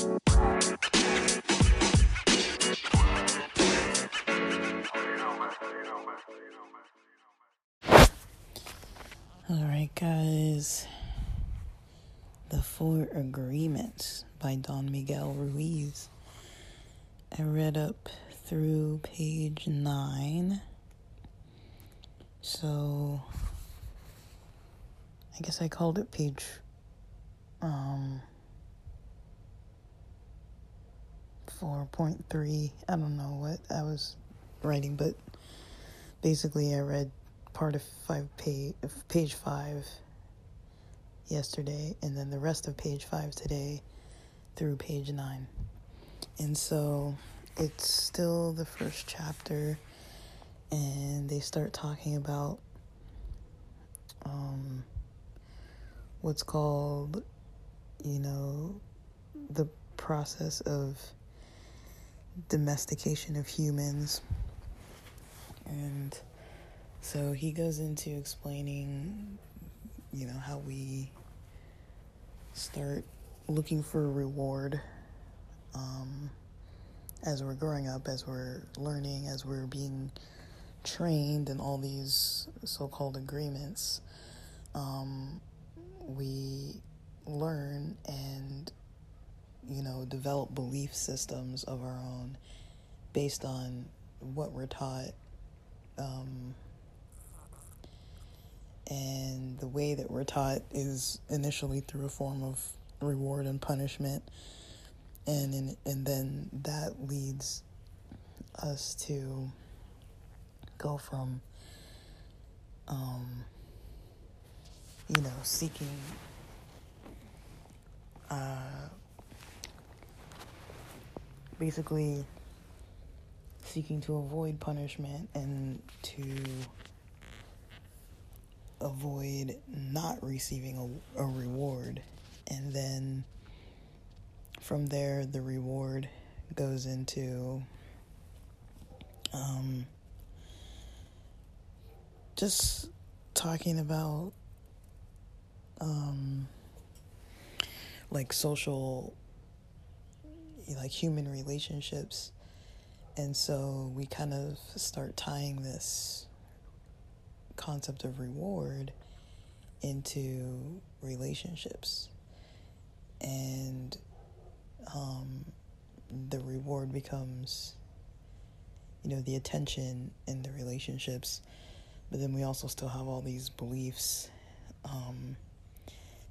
All right, guys. The Four Agreements by Don Miguel Ruiz. I read up through page nine. So I guess I called it page um 4.3. I don't know what I was writing, but basically I read part of five page page five yesterday, and then the rest of page five today through page nine. And so it's still the first chapter, and they start talking about um, what's called, you know, the process of domestication of humans. And so he goes into explaining, you know, how we start looking for a reward um, as we're growing up, as we're learning, as we're being trained in all these so called agreements. Um, we learn and, you know, develop belief systems of our own based on what we're taught. Um, and the way that we're taught is initially through a form of reward and punishment and in, and then that leads us to go from um, you know seeking uh, basically seeking to avoid punishment and to avoid not receiving a, a reward. And then from there, the reward goes into um, just talking about um, like social, like human relationships. And so we kind of start tying this concept of reward into relationships. And um, the reward becomes, you know, the attention in the relationships. But then we also still have all these beliefs um,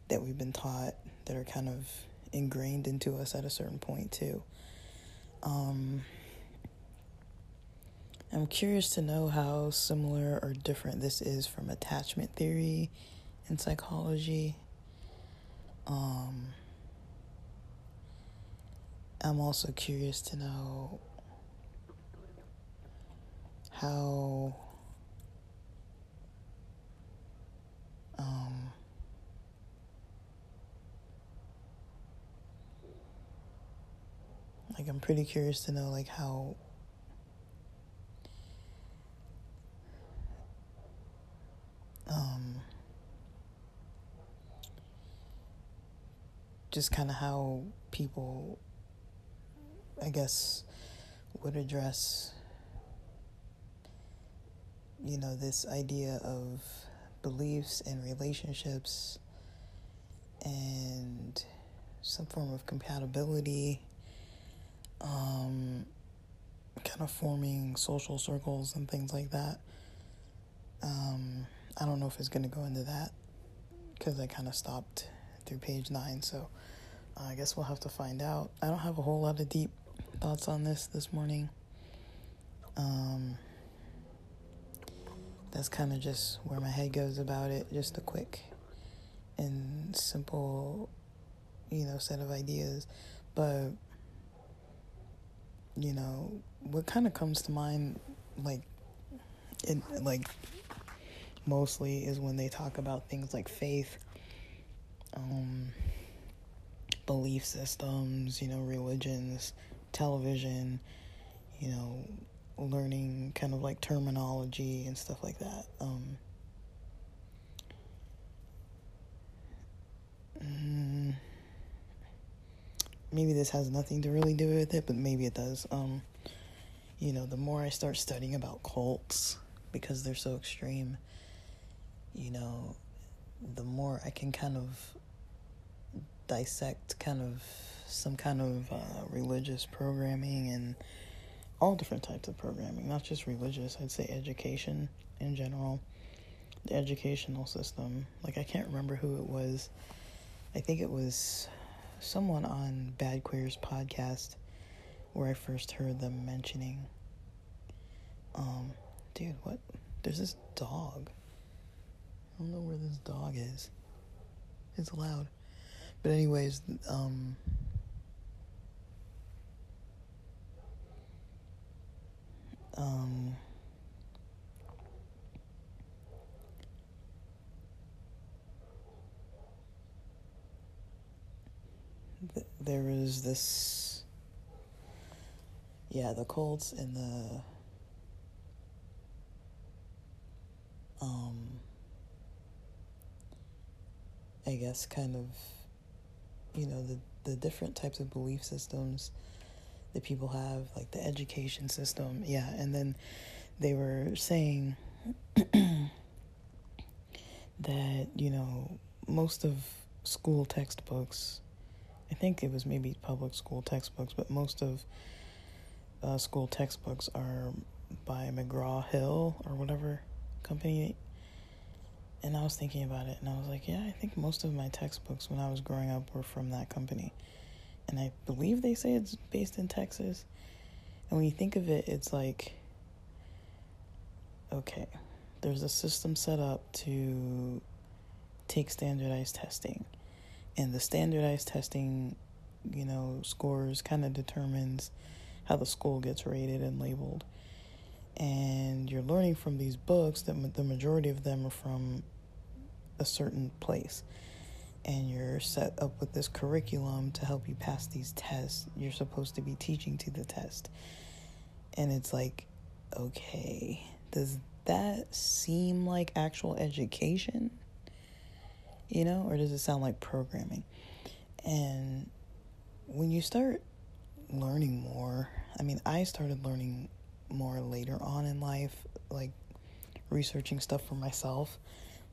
that we've been taught that are kind of ingrained into us at a certain point, too. Um, I'm curious to know how similar or different this is from attachment theory in psychology. Um, I'm also curious to know how um, like I'm pretty curious to know like how um, just kind of how people, I guess, would address, you know, this idea of beliefs and relationships and some form of compatibility, um, kind of forming social circles and things like that. Um, I don't know if it's going to go into that because I kind of stopped through page nine. So uh, I guess we'll have to find out. I don't have a whole lot of deep thoughts on this this morning. Um, that's kind of just where my head goes about it. Just a quick and simple, you know, set of ideas. But, you know, what kind of comes to mind, like, it, like, mostly is when they talk about things like faith, um, belief systems, you know, religions, television, you know, learning kind of like terminology and stuff like that. Um, mm, maybe this has nothing to really do with it, but maybe it does. Um, you know, the more I start studying about cults because they're so extreme, you know, the more I can kind of dissect kind of some kind of uh, religious programming and all different types of programming, not just religious, I'd say education in general, the educational system. Like, I can't remember who it was. I think it was someone on Bad Queers podcast where I first heard them mentioning. Um, dude, what? There's this dog. I don't know where this dog is. It's loud. But anyways, um um there is this yeah the cults and the um i guess kind of you know the the different types of belief systems that people have like the education system yeah and then they were saying that you know most of school textbooks I think it was maybe public school textbooks, but most of uh, school textbooks are by McGraw Hill or whatever company. And I was thinking about it, and I was like, yeah, I think most of my textbooks when I was growing up were from that company. And I believe they say it's based in Texas. And when you think of it, it's like, okay, there's a system set up to take standardized testing and the standardized testing, you know, scores kind of determines how the school gets rated and labeled. And you're learning from these books that the majority of them are from a certain place. And you're set up with this curriculum to help you pass these tests. You're supposed to be teaching to the test. And it's like, okay, does that seem like actual education? You know, or does it sound like programming? And when you start learning more, I mean, I started learning more later on in life, like researching stuff for myself.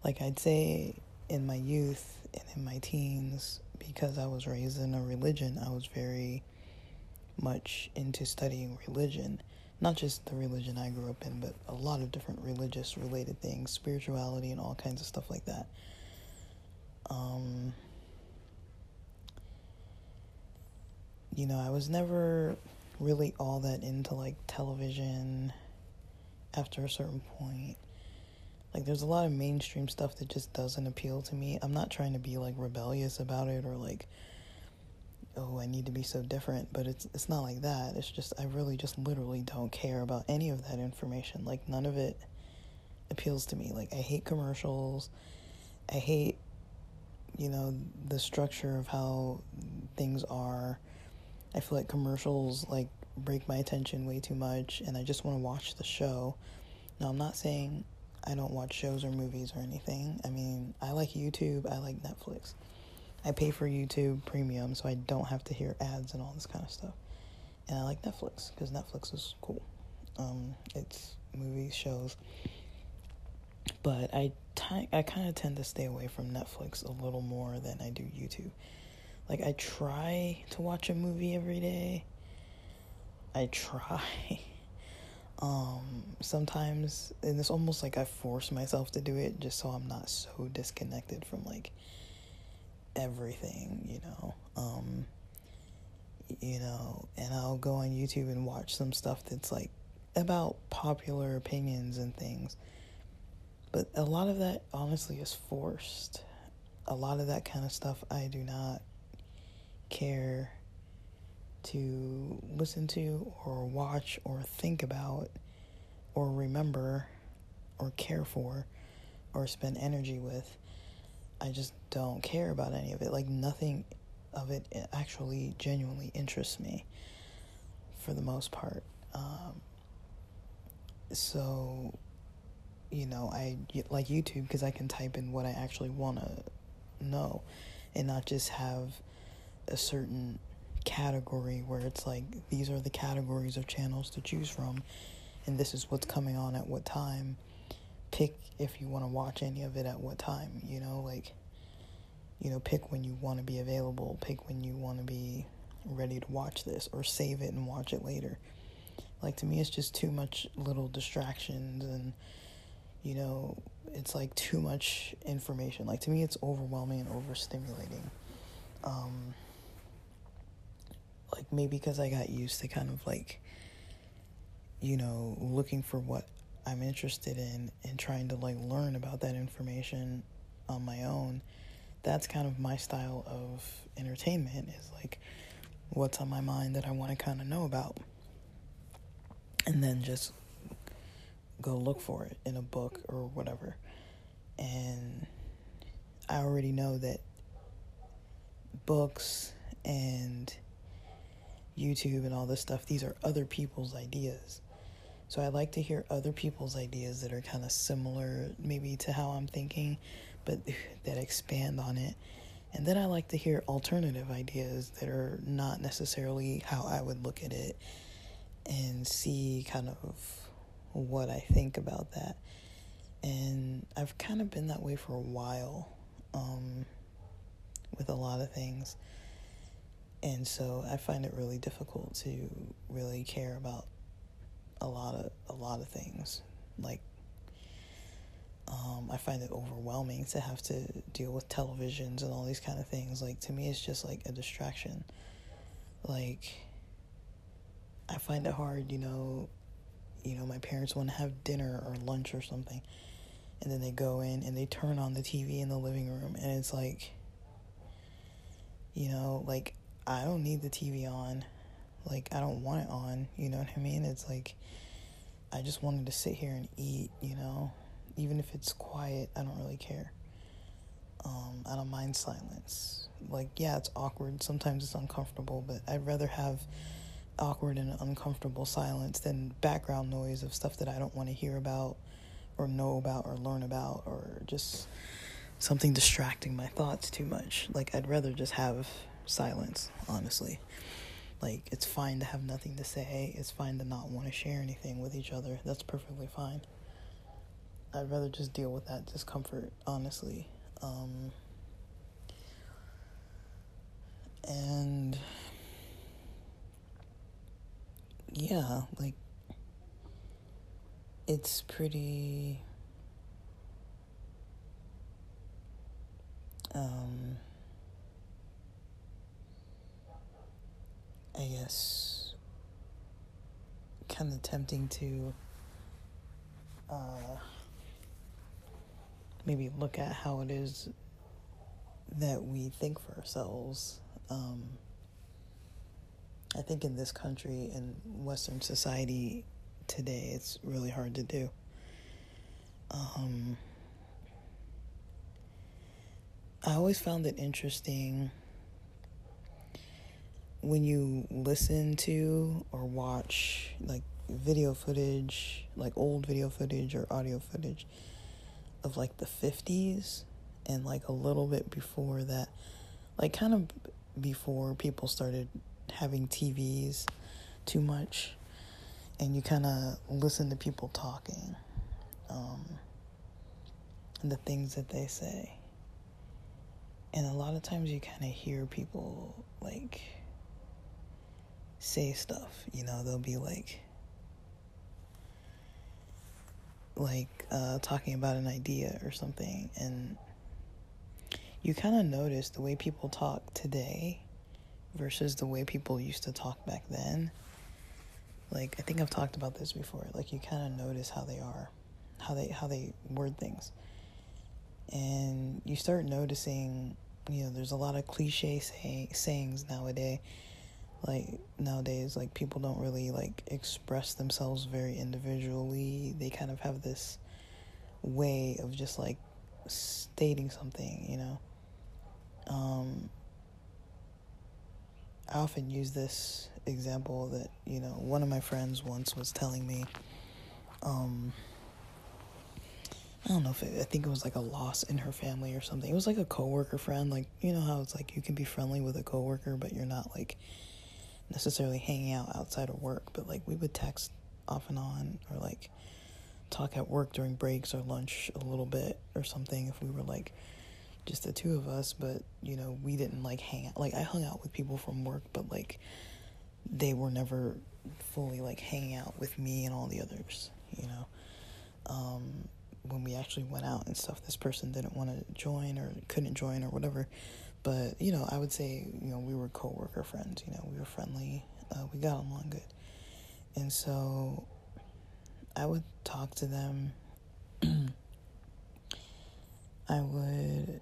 Like I'd say in my youth and in my teens, because I was raised in a religion, I was very much into studying religion. Not just the religion I grew up in, but a lot of different religious related things, spirituality, and all kinds of stuff like that. Um, you know, I was never really all that into like television after a certain point. Like, there's a lot of mainstream stuff that just doesn't appeal to me. I'm not trying to be like rebellious about it or like, oh, I need to be so different, but it's it's not like that. It's just I really just literally don't care about any of that information. Like none of it appeals to me. Like I hate commercials. I hate you know, the structure of how things are. I feel like commercials like break my attention way too much and I just want to watch the show. Now, I'm not saying I don't watch shows or movies or anything. I mean, I like YouTube, I like Netflix. I pay for YouTube premium so I don't have to hear ads and all this kind of stuff. And I like Netflix because Netflix is cool. Um, it's movies, shows. But I t- I kind of tend to stay away from Netflix a little more than I do YouTube. Like I try to watch a movie every day. I try. um sometimes and it's almost like I force myself to do it just so I'm not so disconnected from like everything, you know. Um you know, and I'll go on YouTube and watch some stuff that's like about popular opinions and things but a lot of that, honestly, is forced. A lot of that kind of stuff I do not care to listen to or watch or think about or remember or care for or spend energy with. I just don't care about any of it. Like, nothing of it actually genuinely interests me for the most part. Um, so you know, I like YouTube because I can type in what I actually want to know and not just have a certain category where it's like these are the categories of channels to choose from and this is what's coming on at what time. Pick if you want to watch any of it at what time you know like you know pick when you want to be available pick when you want to be ready to watch this or save it and watch it later. Like to me it's just too much little distractions and you know it's like too much information. Like to me it's overwhelming and overstimulating. Um like maybe because I got used to kind of like you know looking for what I'm interested in and trying to like learn about that information on my own that's kind of my style of entertainment is like what's on my mind that I want to kind of know about. And then just go look for it in a book or whatever and I already know that books and YouTube and all this stuff, these are other people's ideas. So I like to hear other people's ideas that are kind of similar, maybe to how I'm thinking, but that expand on it. And then I like to hear alternative ideas that are not necessarily how I would look at it and see kind of what I think about that. And I've kind of been that way for a while um, with a lot of things. And so I find it really difficult to really care about a lot of a lot of things. Like um, I find it overwhelming to have to deal with televisions and all these kind of things. Like to me, it's just like a distraction. Like I find it hard, you know. You know, my parents want to have dinner or lunch or something, and then they go in and they turn on the TV in the living room, and it's like, you know, like I don't need the TV on. Like, I don't want it on. You know what I mean? It's like, I just wanted to sit here and eat, you know? Even if it's quiet, I don't really care. Um, I don't mind silence. Like, yeah, it's awkward. Sometimes it's uncomfortable, but I'd rather have awkward and uncomfortable silence than background noise of stuff that I don't want to hear about or know about or learn about or just something distracting my thoughts too much. Like, I'd rather just have silence, honestly. Like, it's fine to have nothing to say, it's fine to not want to share anything with each other. That's perfectly fine. I'd rather just deal with that discomfort, honestly. Um, and yeah, like, it's pretty. Um, I guess, kind of tempting to uh, maybe look at how it is that we think for ourselves. Um, I think in this country, in Western society today, it's really hard to do. Um, I always found it interesting when you listen to or watch like video footage, like old video footage or audio footage of like the 50s and like a little bit before that, like kind of before people started having TVs too much, and you kind of listen to people talking um, and the things that they say. And a lot of times you kind of hear people like say stuff. You know, they'll be like, like uh, talking about an idea or something, and you kind of notice the way people talk today versus the way people used to talk back then. Like I think I've talked about this before. Like you kind of notice how they are, how they how they word things, and you start noticing. You know, there's a lot of cliche say, sayings nowadays like nowadays like people don't really like express themselves very individually they kind of have this way of just like stating something you know um i often use this example that you know one of my friends once was telling me um I don't know if it, I think it was like a loss in her family or something. It was like a coworker friend, like you know how it's like you can be friendly with a coworker, but you're not like necessarily hanging out outside of work. But like we would text off and on, or like talk at work during breaks or lunch a little bit or something if we were like just the two of us. But you know we didn't like hang out. Like I hung out with people from work, but like they were never fully like hanging out with me and all the others. You know. Um, when we actually went out and stuff, this person didn't want to join or couldn't join or whatever. But you know, I would say you know we were coworker friends. You know, we were friendly. Uh, we got along good, and so I would talk to them. I would,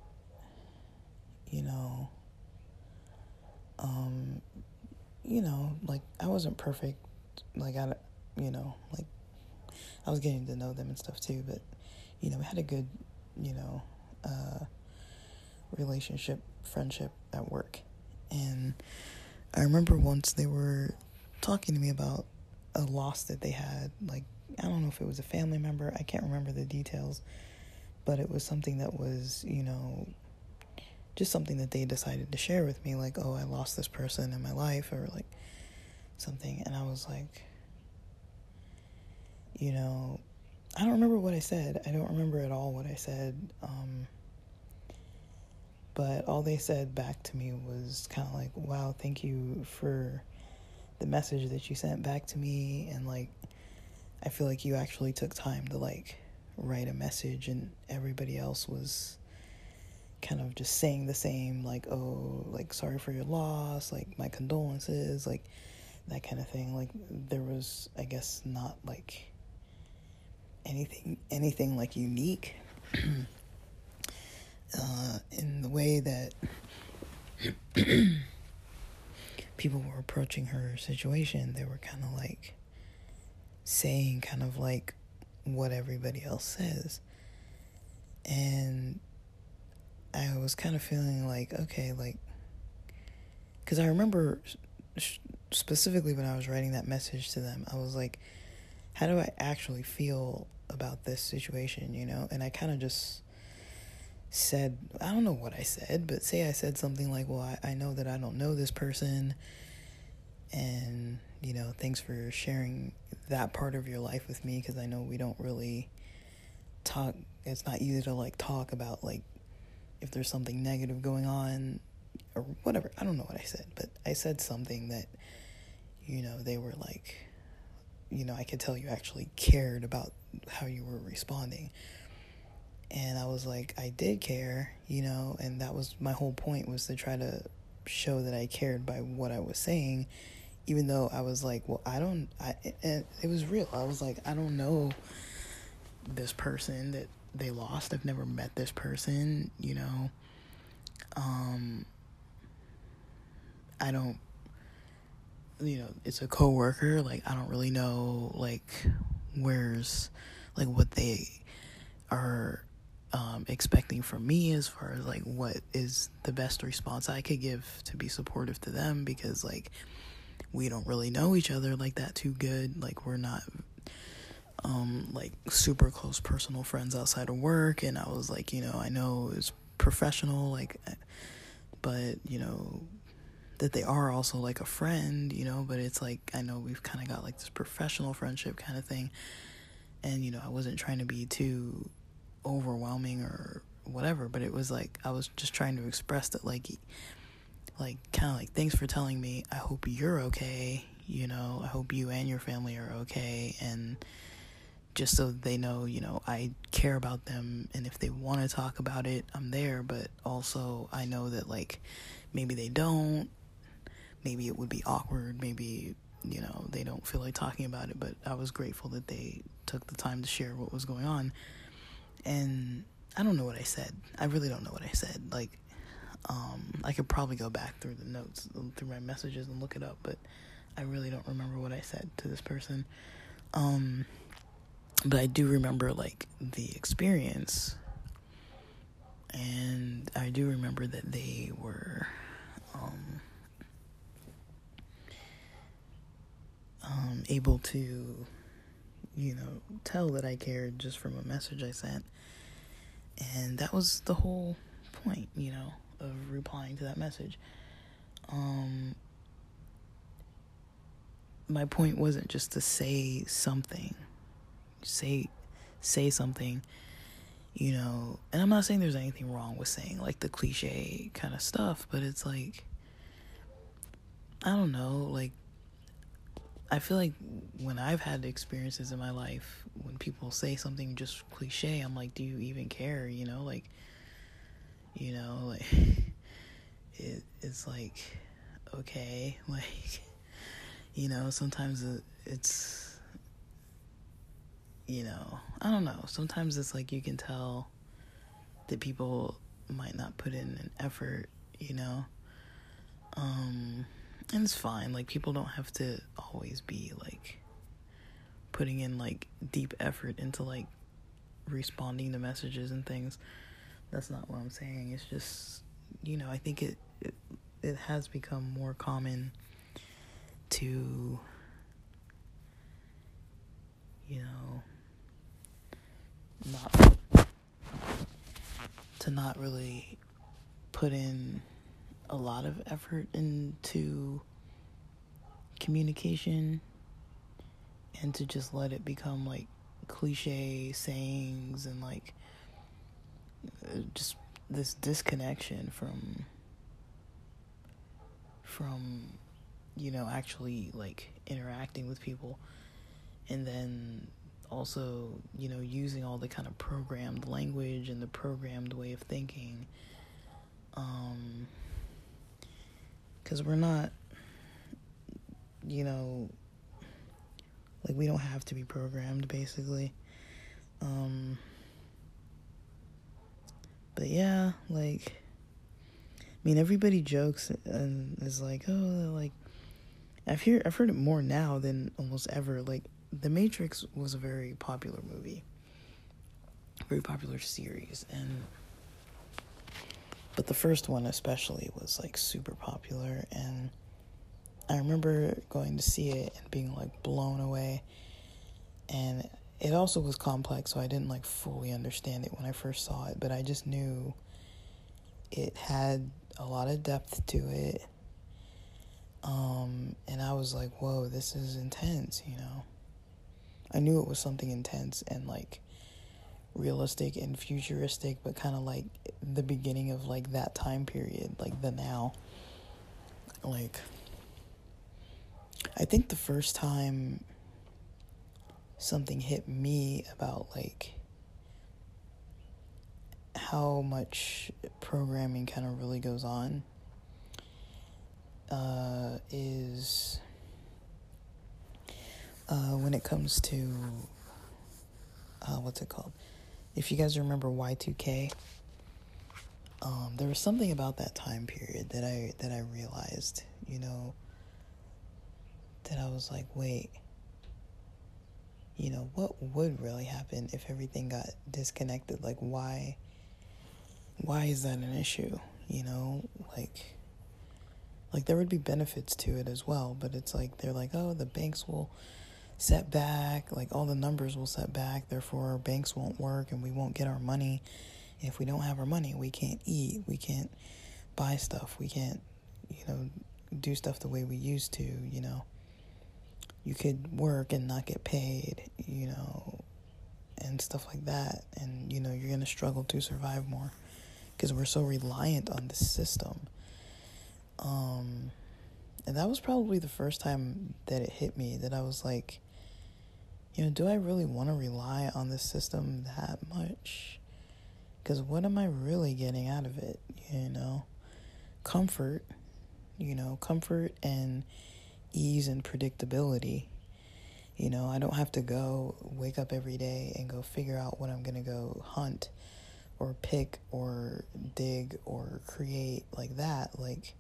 you know, um, you know, like I wasn't perfect. Like I, you know, like I was getting to know them and stuff too, but you know, we had a good, you know, uh, relationship, friendship at work. And I remember once they were talking to me about a loss that they had. Like, I don't know if it was a family member, I can't remember the details, but it was something that was, you know, just something that they decided to share with me. Like, oh, I lost this person in my life, or like something. And I was like, you know, I don't remember what I said. I don't remember at all what I said. Um, but all they said back to me was kind of like, wow, thank you for the message that you sent back to me. And like, I feel like you actually took time to like write a message, and everybody else was kind of just saying the same, like, oh, like, sorry for your loss, like, my condolences, like, that kind of thing. Like, there was, I guess, not like anything anything like unique uh, in the way that people were approaching her situation. They were kind of like saying kind of like what everybody else says. And I was kind of feeling like, okay, like, because I remember specifically when I was writing that message to them, I was like, how do I actually feel about this situation, you know? And I kind of just said, I don't know what I said, but say I said something like, well, I, I know that I don't know this person, and, you know, thanks for sharing that part of your life with me because I know we don't really talk, it's not easy to like talk about like if there's something negative going on or whatever. I don't know what I said, but I said something that, you know, they were like, you know, I could tell you actually cared about how you were responding. And I was like, I did care, you know, and that was my whole point was to try to show that I cared by what I was saying, even though I was like, well, I don't, I, and it was real. I was like, I don't know this person that they lost. I've never met this person, you know. Um, I don't you know, it's a coworker. Like I don't really know like where's like what they are um, expecting from me as far as like what is the best response I could give to be supportive to them because like we don't really know each other like that too good. Like we're not um like super close personal friends outside of work and I was like, you know, I know it's professional like but you know that they are also like a friend, you know, but it's like I know we've kind of got like this professional friendship kind of thing. And you know, I wasn't trying to be too overwhelming or whatever, but it was like I was just trying to express that like like kind of like thanks for telling me. I hope you're okay, you know. I hope you and your family are okay and just so they know, you know, I care about them and if they want to talk about it, I'm there, but also I know that like maybe they don't maybe it would be awkward, maybe you know they don't feel like talking about it, but I was grateful that they took the time to share what was going on. And I don't know what I said. I really don't know what I said. Like um, I could probably go back through the notes, through my messages, and look it up, but I really don't remember what I said to this person. Um, but I do remember like the experience, and I do remember that they were um, um, able to, you know, tell that I cared just from a message I sent. And that was the whole point, you know, of replying to that message. Um, my point wasn't just to say something, say say something, you know. And I'm not saying there's anything wrong with saying like the cliche kind of stuff, but it's like I don't know, like I feel like when I've had experiences in my life, when people say something just cliche, I'm like, do you even care? You know, like, you know, like, it, it's like, okay, like, you know, sometimes it's, you know, I don't know. Sometimes it's like you can tell that people might not put in an effort, you know. Um, and it's fine. Like people don't have to always be like putting in like deep effort into like responding to messages and things. That's not what I'm saying. It's just you know, I think it it, it has become more common to you know not to not really put in a lot of effort into communication and to just let it become like cliche sayings and like uh, just this disconnection from from you know actually like interacting with people. And then also you know using all the kind of programmed language and the programmed way of thinking um because we're not, you know, like we don't have to be programmed basically. Um, but yeah, like, I mean, everybody jokes and is like, oh, like, I've heard I've heard it more now than almost ever. Like, The Matrix was a very popular movie, very popular series, and but the first one especially was like super popular and I remember going to see it and being like blown away and it also was complex so I didn't like fully understand it when I first saw it but I just knew it had a lot of depth to it um and I was like whoa this is intense you know I knew it was something intense and like realistic and futuristic, but kind of like the beginning of like that time period, like the now. Like, I think the first time something hit me about like how much programming kind of really goes on uh, is uh, when it comes to uh, what's it called if you guys remember Y2K, um, there was something about that time period that I that I realized, you know, that I was like, wait, you know, what would really happen if everything got disconnected? Like, why? Why is that an issue? You know, like, like there would be benefits to it as well, but it's like they're like, oh, the banks will set back, like all the numbers will set back, therefore our banks won't work and we won't get our money. If we don't have our money, we can't eat, we can't buy stuff, we can't, you know, do stuff the way we used to, you know. You could work and not get paid, you know, and stuff like that. And, you know, you're going to struggle to survive more because we're so reliant on the system. Um, and that was probably the first time that it hit me that I was like, you know, do I really want to rely on this system that much? Because what am I really getting out of it? You know, comfort, you know, comfort and ease and predictability. You know, I don't have to go wake up every day and go figure out what I'm going to go hunt or pick or dig or create like that. Like,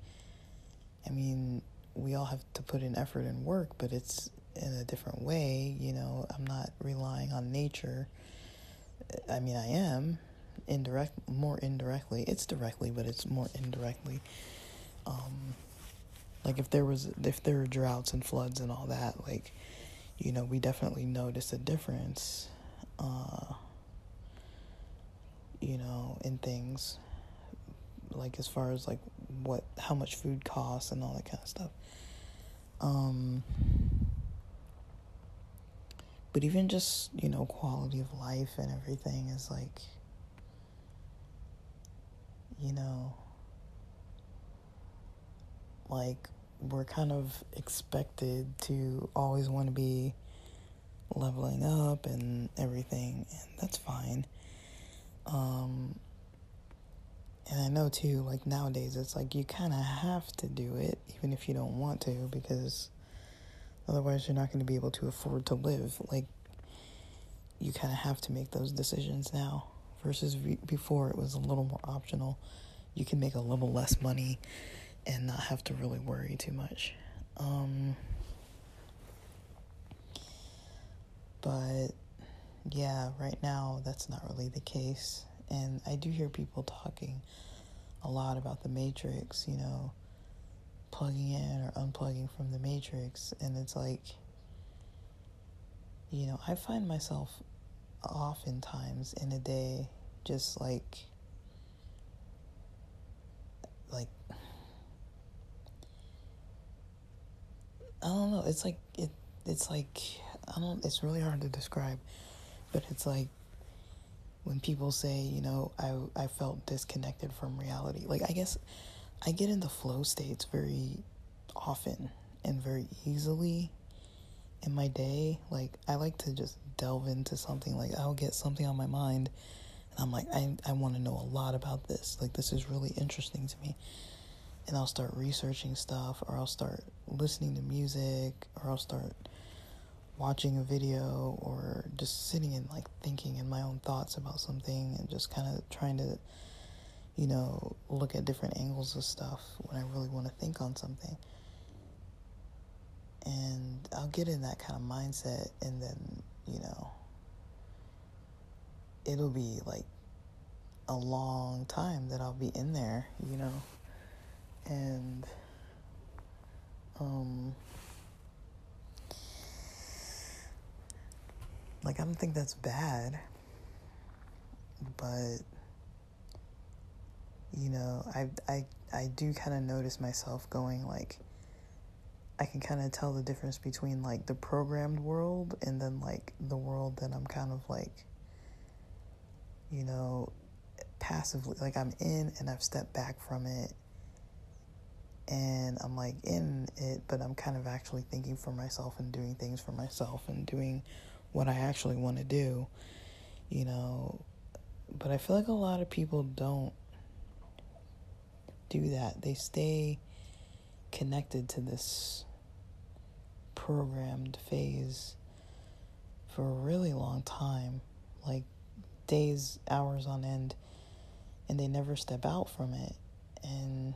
I mean, we all have to put in effort and work, but it's in a different way. You know, I'm not relying on nature. I mean, I am indirect, more indirectly. It's directly, but it's more indirectly. Um, like if there was, if there were droughts and floods and all that, like, you know, we definitely notice a difference, uh, you know, in things like as far as like what how much food costs and all that kind of stuff. Um, but even just you know quality of life and everything is like you know like we're kind of expected to always want to be leveling up and everything and that's fine. Um and I know too, like nowadays, it's like you kind of have to do it, even if you don't want to, because otherwise you're not going to be able to afford to live. Like, you kind of have to make those decisions now, versus before it was a little more optional. You can make a little less money and not have to really worry too much. Um, but yeah, right now, that's not really the case and I do hear people talking a lot about the matrix, you know, plugging in or unplugging from the matrix. And it's like, you know, I find myself oftentimes in a day just like, like, I don't know. It's like, it, it's like, I don't, it's really hard to describe, but it's like, when people say, you know, I I felt disconnected from reality. Like I guess I get into flow states very often and very easily in my day. Like I like to just delve into something. Like I'll get something on my mind and I'm like, I I want to know a lot about this. Like this is really interesting to me. And I'll start researching stuff or I'll start listening to music or I'll start watching a video or just sitting and like thinking in my own thoughts about something and just kind of trying to you know look at different angles of stuff when I really want to think on something and I'll get in that kind of mindset and then you know it'll be like a long time that I'll be in there you know and um Like, I don't think that's bad. But, you know, I, I, I do kind of notice myself going, like, I can kind of tell the difference between, like, the programmed world and then, like, the world that I'm kind of, like, you know, passively, like, I'm in and I've stepped back from it and I'm like in it, but I'm kind of actually thinking for myself and doing things for myself and doing what I actually want to do, you know. But I feel like a lot of people don't do that. They stay connected to this programmed phase for a really long time, like days, hours on end, and they never step out from it. And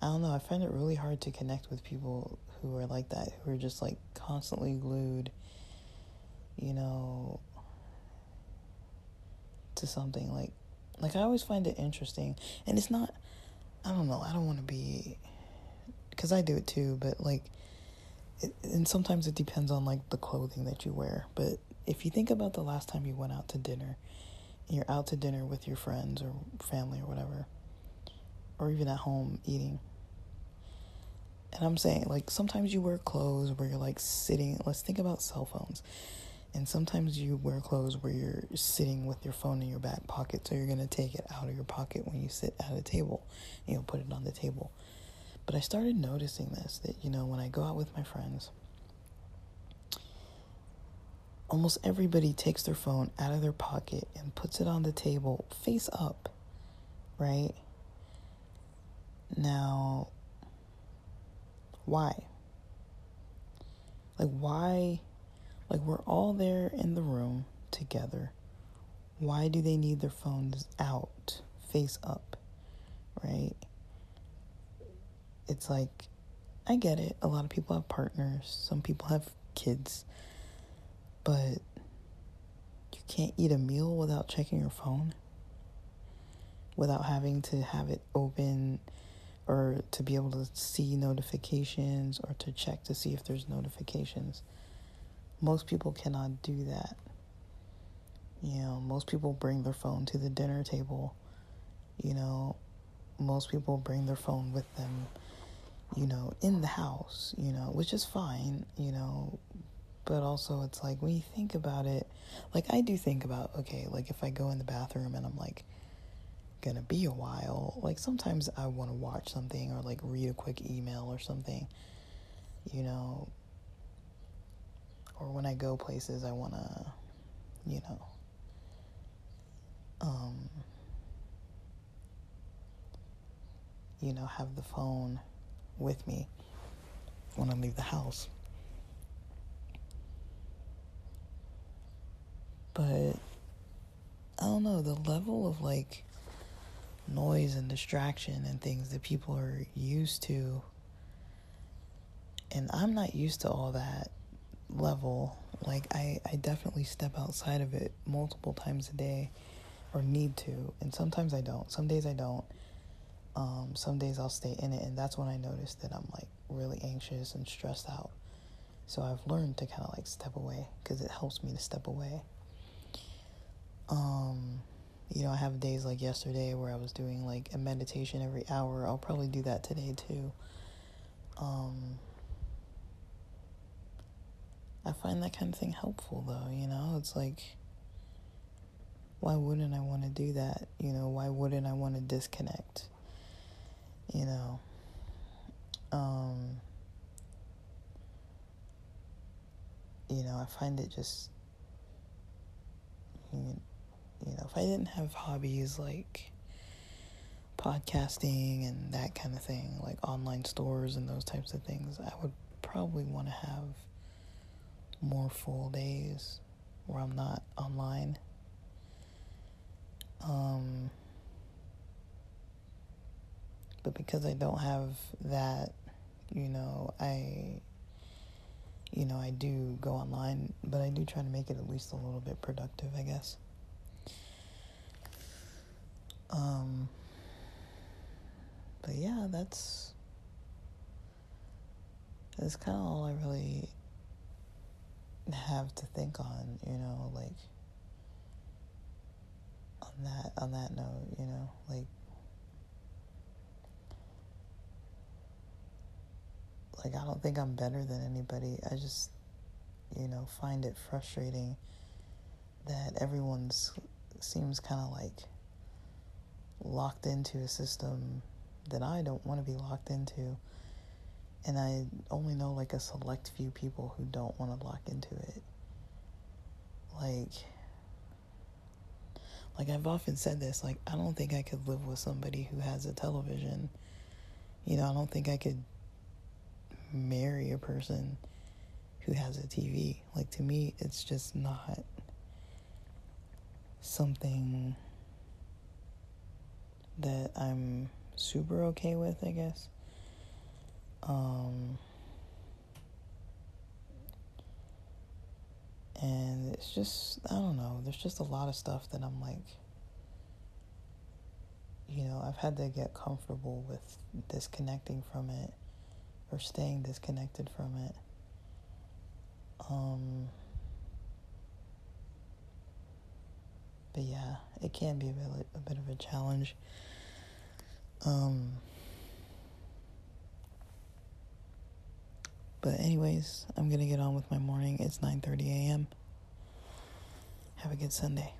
I don't know, I find it really hard to connect with people who are like that, who are just like constantly glued you know, to something like like I always find it interesting and it's not I don't know, I don't want to be cuz I do it too, but like it, and sometimes it depends on like the clothing that you wear, but if you think about the last time you went out to dinner, you're out to dinner with your friends or family or whatever, or even at home eating. And I'm saying, like, sometimes you wear clothes where you're like sitting. Let's think about cell phones. And sometimes you wear clothes where you're sitting with your phone in your back pocket, so you're to take it out of your pocket when you sit at a table and you'll put it on the table. But I started noticing this that, you know, when I go out with my friends, almost everybody takes their phone out of their pocket and puts it on the table face up, right? Now, why? Like, why? Like, we're all there in the room together. Why do they need their phones out, face up, right? It's like, I get it. A lot of people have partners, some people have kids, but you can't eat a meal without checking your phone, without having to have it open or to be able to see notifications or to check to see if there's notifications. Most people cannot do that. You know, most people bring their phone to the dinner table. You know, most people bring their phone with them, you know, in the house, you know, which is fine, you know, but also it's like when you think about it, like I do think about, okay, like if I go in the bathroom and I'm like, gonna be a while. Like sometimes I want to watch something or like read a quick email or something, you know. Or when I go places, I want to, you know, um, you know, have the phone with me when I leave the house. But I don't know, the level of like noise and distraction and things that people are used to. And I'm not used to all that level. Like, I, I definitely step outside of it multiple times a day or need to. And sometimes I don't. Some days I don't. Um, some days I'll stay in it. And that's when I notice that I'm like really anxious and stressed out. So I've learned to kind of like step away because it helps me to step away. Um, you know, I have days like yesterday where I was doing like a meditation every hour. I'll probably do that today too. Um, I find that kind of thing helpful though, you know? It's like, why wouldn't I want to do that? You know, why wouldn't I want to disconnect? You know? Um, you know, I find it just. You know, if I didn't have hobbies like podcasting and that kind of thing, like online stores and those types of things, I would probably want to have more full days where I'm not online. Um, but because I don't have that, you know, I you know, I do go online, but I do try to make it at least a little bit productive, I guess. Um, but yeah, that's that's kind of all I really have to think on, you know, like on that on that note, you know, like like I don't think I'm better than anybody. I just you know, find it frustrating that everyone's seems kind of like locked into a system that I don't want to be locked into. And I only know like a select few people who don't want to lock into it. Like, like I've often said this, like, I don't think I could live with somebody who has a television. You know, I don't think I could marry a person who has a TV. Like, to me, it's just not something that I'm super okay with, I guess. Um, and it's just, I don't know, there's just a lot of stuff that I'm like, you know, I've had to get comfortable with disconnecting from it or staying disconnected from it. Um, but yeah, it can be a bit, a bit of a challenge. Um, but anyways, I'm gonna get on with my morning. It's 9:30 a.m. Have a good Sunday.